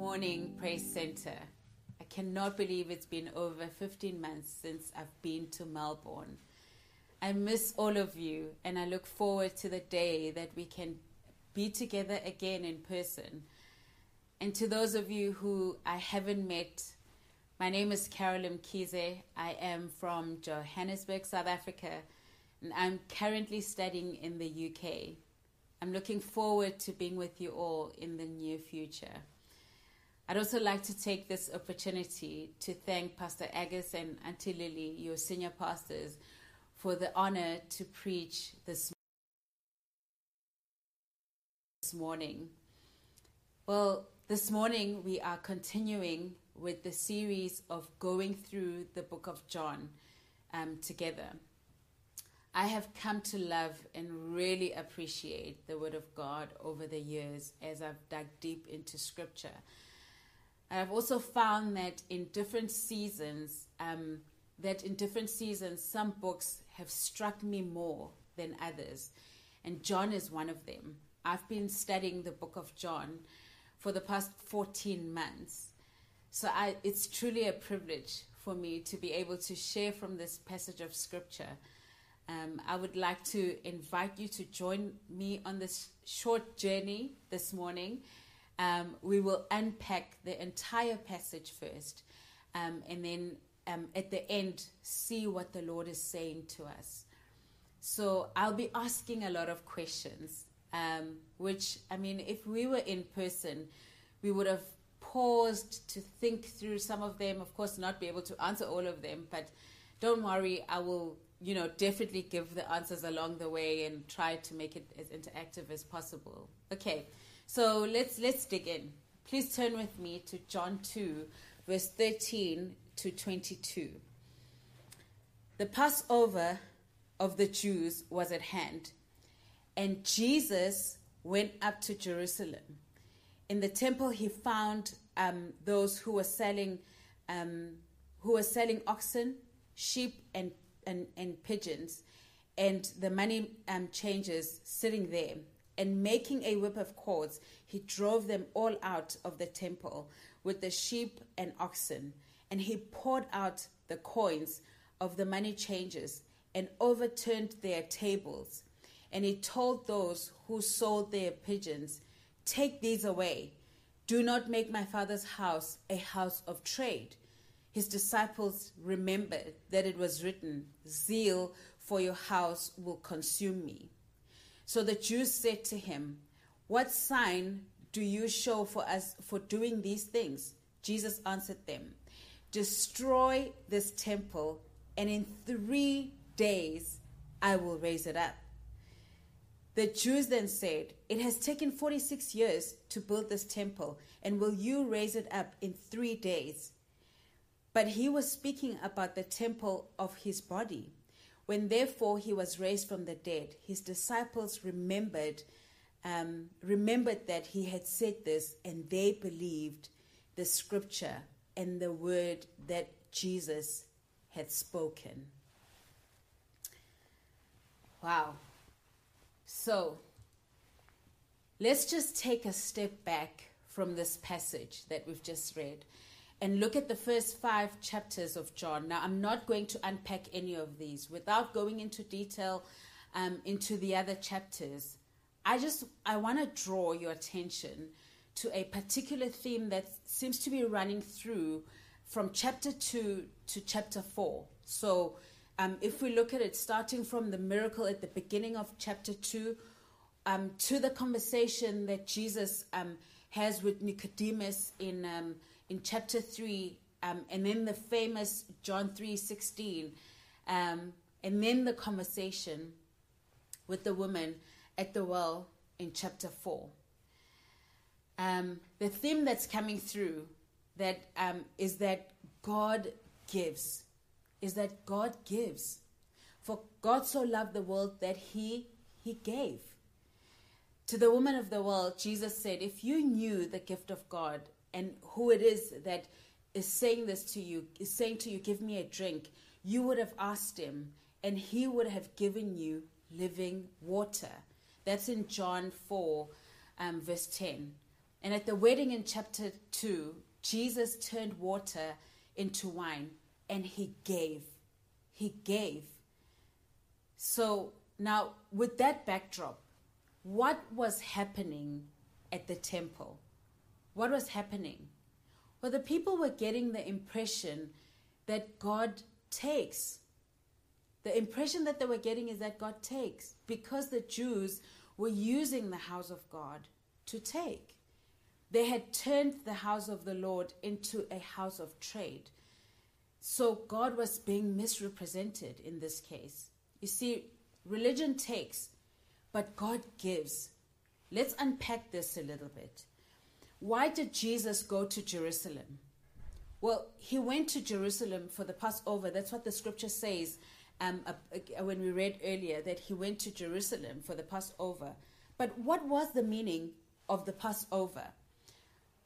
morning, Praise Center. I cannot believe it's been over 15 months since I've been to Melbourne. I miss all of you, and I look forward to the day that we can be together again in person. And to those of you who I haven't met, my name is Carolyn Kize. I am from Johannesburg, South Africa, and I'm currently studying in the UK. I'm looking forward to being with you all in the near future. I'd also like to take this opportunity to thank Pastor Agus and Auntie Lily, your senior pastors, for the honor to preach this morning. Well, this morning we are continuing with the series of going through the book of John um, together. I have come to love and really appreciate the Word of God over the years as I've dug deep into Scripture. I've also found that in different seasons, um, that in different seasons, some books have struck me more than others, and John is one of them. I've been studying the book of John for the past 14 months, so I, it's truly a privilege for me to be able to share from this passage of scripture. Um, I would like to invite you to join me on this short journey this morning um, we will unpack the entire passage first, um, and then um, at the end, see what the Lord is saying to us. So I'll be asking a lot of questions, um, which, I mean, if we were in person, we would have paused to think through some of them. Of course, not be able to answer all of them, but don't worry, I will, you know, definitely give the answers along the way and try to make it as interactive as possible. Okay. So let's let's dig in. Please turn with me to John 2 verse 13 to 22. The Passover of the Jews was at hand, and Jesus went up to Jerusalem. In the temple, he found um, those who were selling um, who were selling oxen, sheep, and, and, and pigeons, and the money um, changers sitting there and making a whip of cords, he drove them all out of the temple with the sheep and oxen. And he poured out the coins of the money changers and overturned their tables. And he told those who sold their pigeons, Take these away. Do not make my father's house a house of trade. His disciples remembered that it was written, Zeal for your house will consume me. So the Jews said to him, What sign do you show for us for doing these things? Jesus answered them, Destroy this temple, and in three days I will raise it up. The Jews then said, It has taken 46 years to build this temple, and will you raise it up in three days? But he was speaking about the temple of his body. When therefore he was raised from the dead, his disciples remembered um, remembered that he had said this, and they believed the scripture and the word that Jesus had spoken. Wow. So, let's just take a step back from this passage that we've just read and look at the first five chapters of John. Now, I'm not going to unpack any of these without going into detail um, into the other chapters. I just I want to draw your attention to a particular theme that seems to be running through from chapter two to chapter four. So, um, if we look at it, starting from the miracle at the beginning of chapter two um, to the conversation that Jesus um, has with Nicodemus in um, in chapter 3 um, and then the famous john 3 16 um, and then the conversation with the woman at the well in chapter 4 um, the theme that's coming through that um, is that god gives is that god gives. For god so loved the world that he he gave. To the woman of the world jesus said if you knew the gift of god and who it is that is saying this to you, is saying to you, Give me a drink, you would have asked him, and he would have given you living water. That's in John 4, um, verse 10. And at the wedding in chapter 2, Jesus turned water into wine and he gave. He gave. So now, with that backdrop, what was happening at the temple? What was happening? Well, the people were getting the impression that God takes. The impression that they were getting is that God takes because the Jews were using the house of God to take. They had turned the house of the Lord into a house of trade. So God was being misrepresented in this case. You see, religion takes, but God gives. Let's unpack this a little bit. Why did Jesus go to Jerusalem? Well, he went to Jerusalem for the Passover. That's what the scripture says um, uh, when we read earlier that he went to Jerusalem for the Passover. But what was the meaning of the Passover?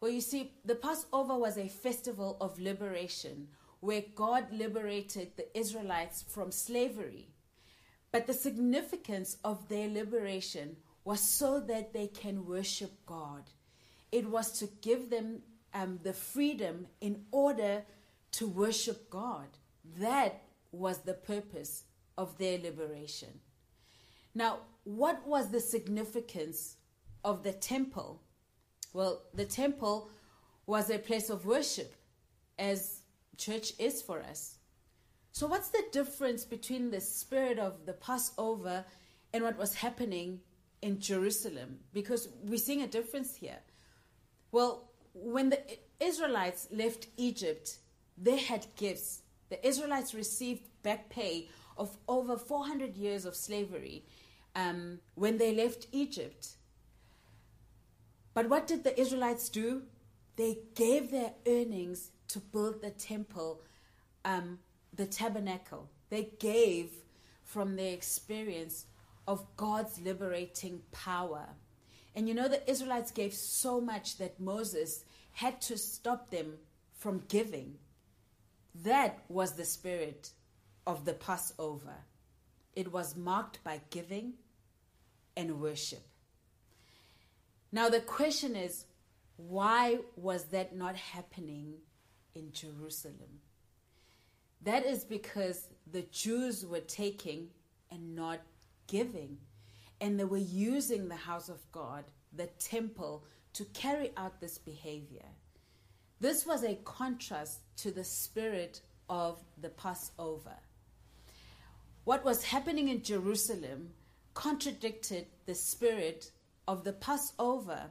Well, you see, the Passover was a festival of liberation where God liberated the Israelites from slavery. But the significance of their liberation was so that they can worship God. It was to give them um, the freedom in order to worship God. That was the purpose of their liberation. Now, what was the significance of the temple? Well, the temple was a place of worship, as church is for us. So, what's the difference between the spirit of the Passover and what was happening in Jerusalem? Because we're seeing a difference here. Well, when the Israelites left Egypt, they had gifts. The Israelites received back pay of over 400 years of slavery um, when they left Egypt. But what did the Israelites do? They gave their earnings to build the temple, um, the tabernacle. They gave from their experience of God's liberating power. And you know, the Israelites gave so much that Moses had to stop them from giving. That was the spirit of the Passover. It was marked by giving and worship. Now, the question is why was that not happening in Jerusalem? That is because the Jews were taking and not giving. And they were using the house of God, the temple, to carry out this behavior. This was a contrast to the spirit of the Passover. What was happening in Jerusalem contradicted the spirit of the Passover.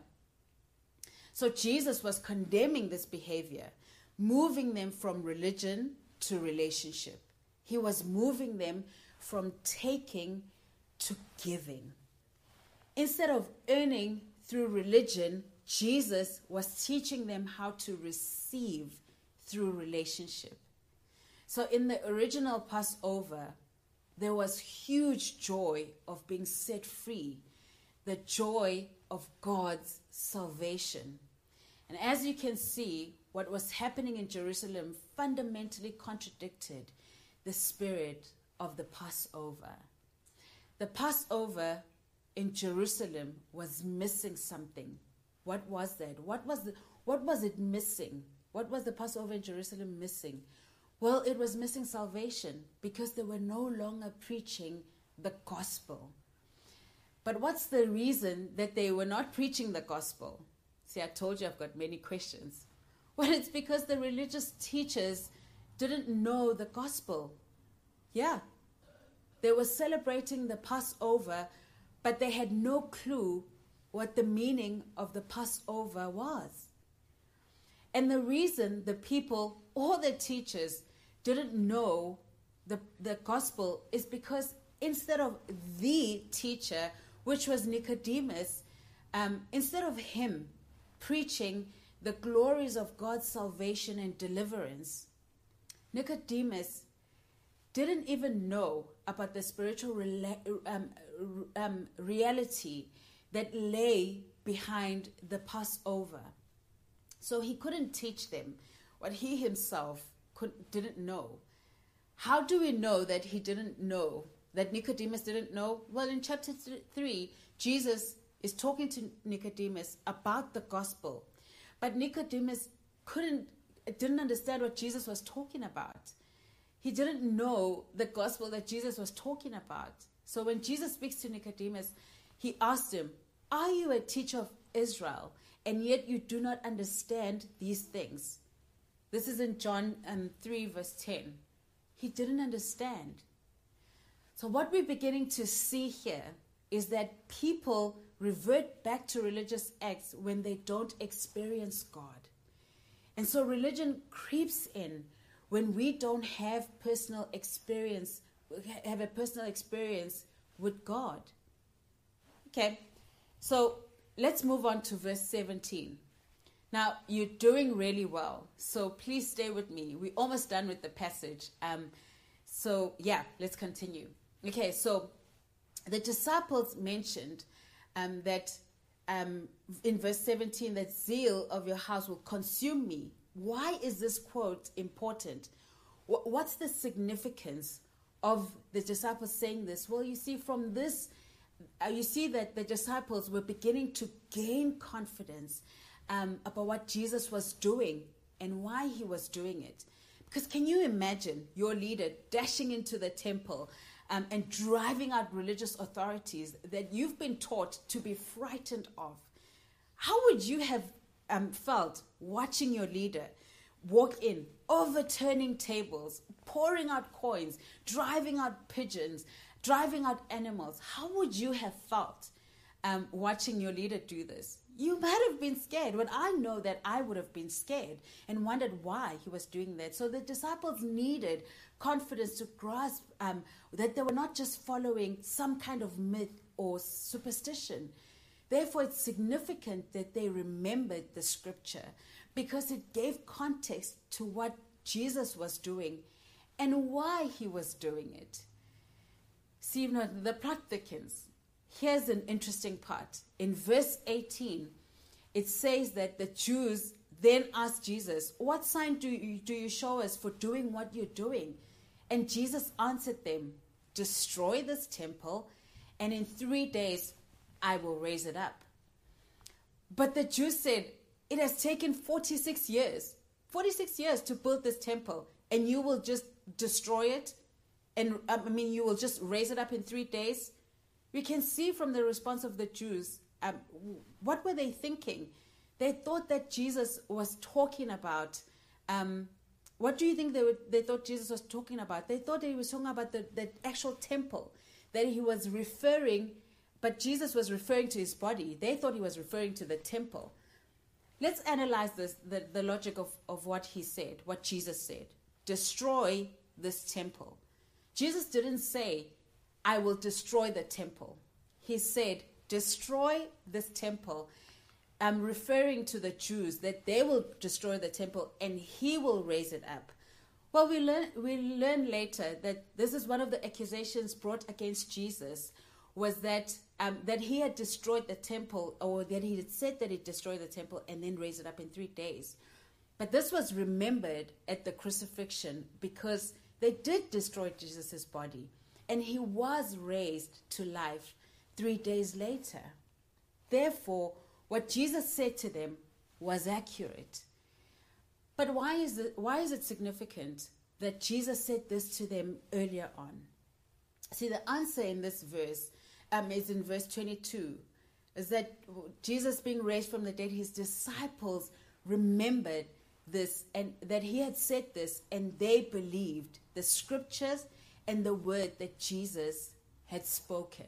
So Jesus was condemning this behavior, moving them from religion to relationship. He was moving them from taking to giving. Instead of earning through religion, Jesus was teaching them how to receive through relationship. So in the original Passover, there was huge joy of being set free, the joy of God's salvation. And as you can see, what was happening in Jerusalem fundamentally contradicted the spirit of the Passover. The Passover in Jerusalem was missing something. What was that? What was the, what was it missing? What was the Passover in Jerusalem missing? Well, it was missing salvation because they were no longer preaching the gospel. But what's the reason that they were not preaching the gospel? See, I told you I've got many questions. Well, it's because the religious teachers didn't know the gospel. Yeah. They were celebrating the Passover, but they had no clue what the meaning of the Passover was. And the reason the people, all the teachers, didn't know the, the gospel is because instead of the teacher, which was Nicodemus, um, instead of him preaching the glories of God's salvation and deliverance, Nicodemus didn't even know about the spiritual rela- um, um, reality that lay behind the Passover. So he couldn't teach them what he himself could, didn't know. How do we know that he didn't know, that Nicodemus didn't know? Well, in chapter th- 3, Jesus is talking to Nicodemus about the gospel. But Nicodemus couldn't didn't understand what Jesus was talking about. He didn't know the gospel that Jesus was talking about. So when Jesus speaks to Nicodemus, he asked him, Are you a teacher of Israel, and yet you do not understand these things? This is in John um, 3, verse 10. He didn't understand. So, what we're beginning to see here is that people revert back to religious acts when they don't experience God. And so religion creeps in when we don't have personal experience, have a personal experience with God. Okay, so let's move on to verse 17. Now, you're doing really well, so please stay with me. We're almost done with the passage. Um, so, yeah, let's continue. Okay, so the disciples mentioned um, that um, in verse 17 that zeal of your house will consume me. Why is this quote important? What's the significance of the disciples saying this? Well, you see, from this, uh, you see that the disciples were beginning to gain confidence um, about what Jesus was doing and why he was doing it. Because can you imagine your leader dashing into the temple um, and driving out religious authorities that you've been taught to be frightened of. How would you have um, felt watching your leader walk in, overturning tables, pouring out coins, driving out pigeons, driving out animals? How would you have felt um, watching your leader do this? You might have been scared. But I know that I would have been scared and wondered why he was doing that. So the disciples needed confidence to grasp um, that they were not just following some kind of myth or superstition. Therefore, it's significant that they remembered the scripture because it gave context to what Jesus was doing and why he was doing it. See, know, the plot thickens. Here's an interesting part. In verse 18, it says that the Jews then asked Jesus, What sign do you, do you show us for doing what you're doing? And Jesus answered them, Destroy this temple, and in three days I will raise it up. But the Jews said, It has taken 46 years, 46 years to build this temple, and you will just destroy it? And I mean, you will just raise it up in three days? We can see from the response of the Jews, um, what were they thinking? They thought that Jesus was talking about um, what do you think they, would, they thought Jesus was talking about? They thought he was talking about the, the actual temple, that he was referring, but Jesus was referring to his body. They thought he was referring to the temple. Let's analyze this, the, the logic of, of what he said, what Jesus said. Destroy this temple. Jesus didn't say, I will destroy the temple. He said, Destroy this temple I'm referring to the Jews that they will destroy the temple and he will raise it up. Well, we learn we learn later that this is one of the accusations brought against Jesus was that um, that he had destroyed the temple or that he had said that he destroyed the temple and then raised it up in three days. But this was remembered at the crucifixion because they did destroy Jesus' body and he was raised to life three days later. Therefore, what Jesus said to them was accurate. But why is it, why is it significant that Jesus said this to them earlier on? See, the answer in this verse um, is in verse 22 is that Jesus being raised from the dead, his disciples remembered this and that he had said this, and they believed the scriptures and the word that Jesus had spoken.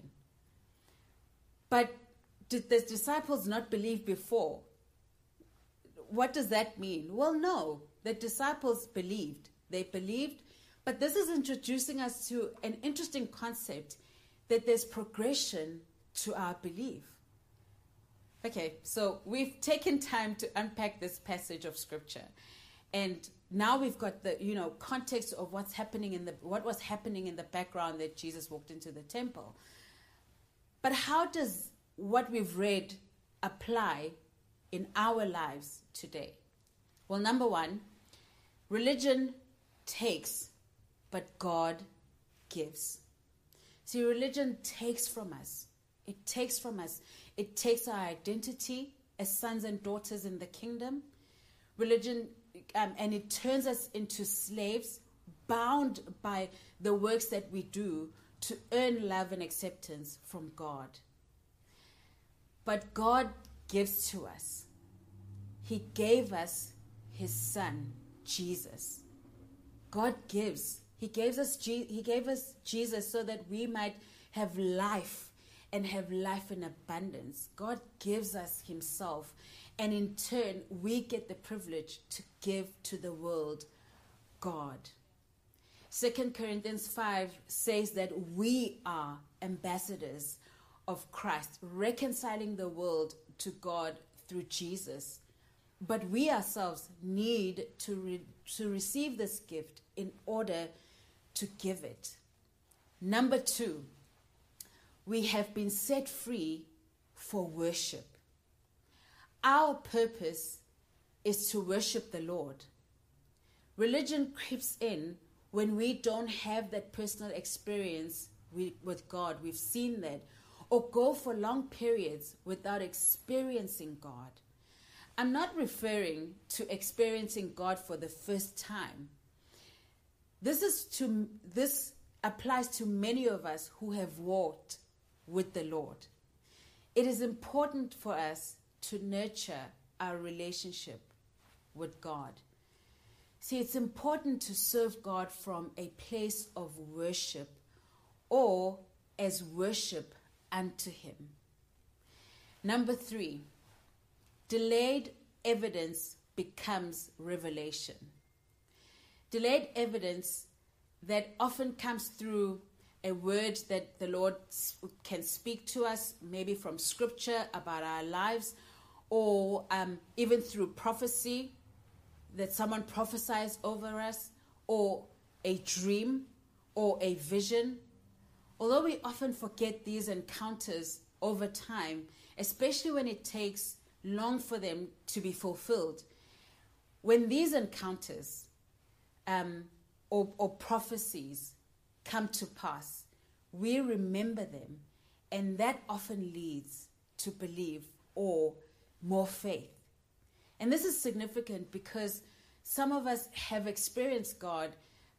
But did the disciples not believe before? What does that mean? Well, no. The disciples believed. They believed, but this is introducing us to an interesting concept that there's progression to our belief. Okay, so we've taken time to unpack this passage of scripture. And now we've got the you know context of what's happening in the what was happening in the background that Jesus walked into the temple. But how does what we've read apply in our lives today? Well, number one, religion takes, but God gives. See, religion takes from us. It takes from us. it takes our identity as sons and daughters in the kingdom. Religion, um, and it turns us into slaves bound by the works that we do to earn love and acceptance from God. But God gives to us. He gave us his son, Jesus. God gives. He gave us he gave us Jesus so that we might have life and have life in abundance. God gives us himself and in turn we get the privilege to give to the world God. Second Corinthians 5 says that we are ambassadors of Christ, reconciling the world to God through Jesus. But we ourselves need to, re- to receive this gift in order to give it. Number two, we have been set free for worship. Our purpose is to worship the Lord. Religion creeps in when we don't have that personal experience with God. We've seen that or go for long periods without experiencing God. I'm not referring to experiencing God for the first time. This is to this applies to many of us who have walked with the Lord. It is important for us to nurture our relationship with God. See, it's important to serve God from a place of worship or as worship unto him. Number three, delayed evidence becomes revelation. Delayed evidence that often comes through a word that the Lord can speak to us, maybe from scripture about our lives, or um, even through prophecy that someone prophesies over us, or a dream, or a vision, Although we often forget these encounters over time, especially when it takes long for them to be fulfilled, when these encounters um, or, or prophecies come to pass, we remember them, and that often leads to belief or more faith. And this is significant because some of us have experienced God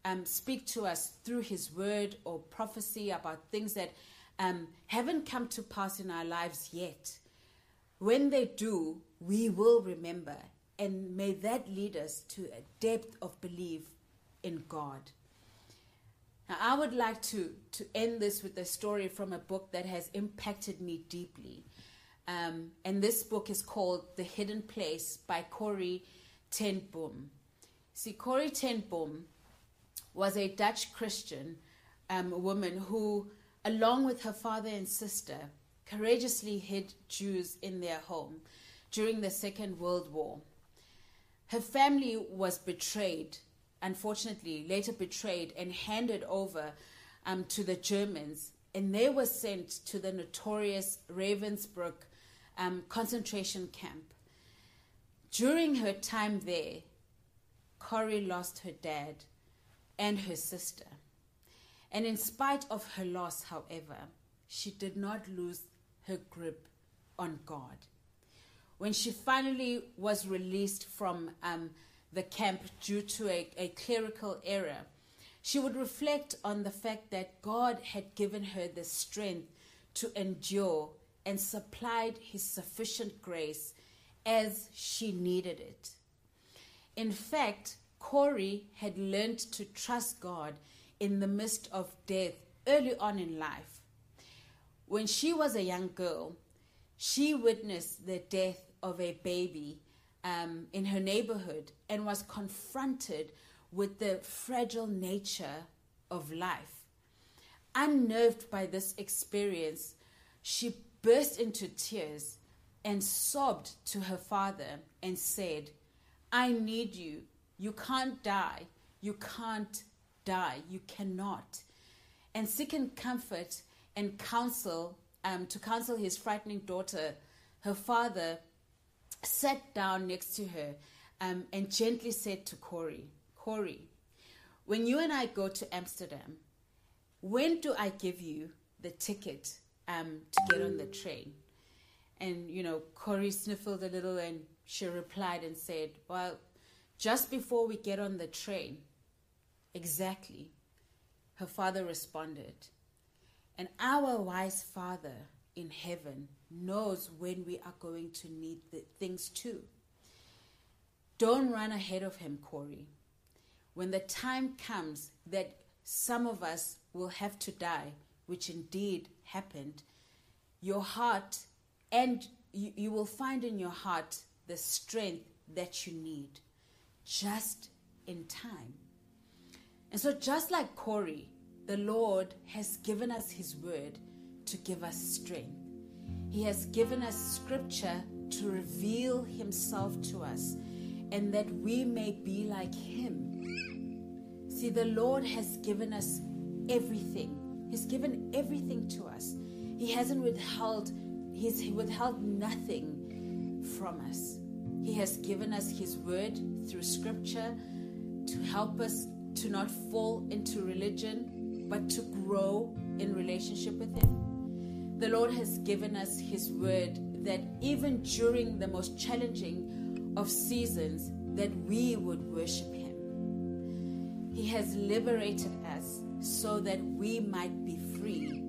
um, speak to us through His word or prophecy about things that um, haven't come to pass in our lives yet. When they do, we will remember, and may that lead us to a depth of belief in God. Now, I would like to, to end this with a story from a book that has impacted me deeply. Um, and this book is called The Hiding Place by Corrie ten Boom. See, Corrie ten Boom was a Dutch Christian um, woman who, along with her father and sister, courageously hid Jews in their home during the Second World War. Her family was betrayed, unfortunately, later betrayed and handed over um, to the Germans, and they were sent to the notorious Ravensbrück um, concentration camp. During her time there, Corrie lost her dad and her sister. And in spite of her loss, however, she did not lose her grip on God. When she finally was released from um, the camp due to a, a clerical error, she would reflect on the fact that God had given her the strength to endure and supplied his sufficient grace as she needed it. In fact, Corrie had learned to trust God in the midst of death early on in life. When she was a young girl, she witnessed the death of a baby um, in her neighborhood and was confronted with the fragile nature of life. Unnerved by this experience, she burst into tears and sobbed to her father and said, I need you you can't die. You can't die. You cannot. And seeking comfort and counsel um, to counsel his frightening daughter, her father sat down next to her um, and gently said to Corrie, Corrie, when you and I go to Amsterdam, when do I give you the ticket um, to get on the train? And, you know, Corrie sniffled a little and she replied and said, Well, just before we get on the train, exactly, her father responded. And our wise Father in heaven knows when we are going to need the things too. Don't run ahead of him, Corrie. When the time comes that some of us will have to die, which indeed happened, your heart and you, you will find in your heart the strength that you need just in time. And so, just like Corrie, the Lord has given us His word to give us strength. He has given us scripture to reveal Himself to us and that we may be like Him. See, the Lord has given us everything, He's given everything to us. He hasn't withheld, He's withheld nothing from us. He has given us His word through scripture to help us to not fall into religion, but to grow in relationship with Him. The Lord has given us His word that even during the most challenging of seasons, that we would worship Him. He has liberated us so that we might be free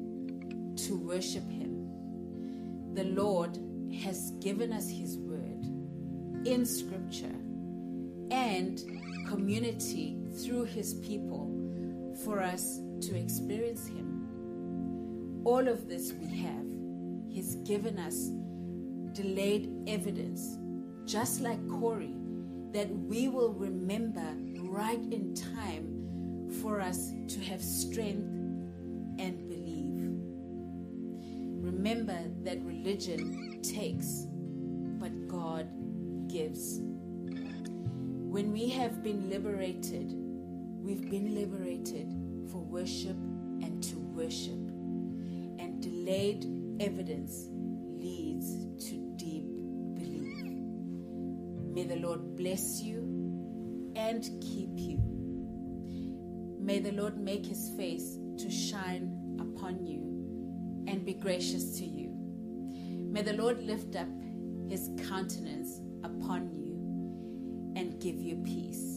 to worship Him. The Lord has given us His word in Scripture and community through His people for us to experience Him. All of this we have. He's given us delayed evidence, just like Corrie, that we will remember right in time for us to have strength and believe. Remember that religion takes, but God gives. When we have been liberated, we've been liberated for worship and to worship. Delayed evidence leads to deep belief. May the Lord bless you and keep you. May the Lord make his face to shine upon you and be gracious to you. May the Lord lift up his countenance upon you and give you peace.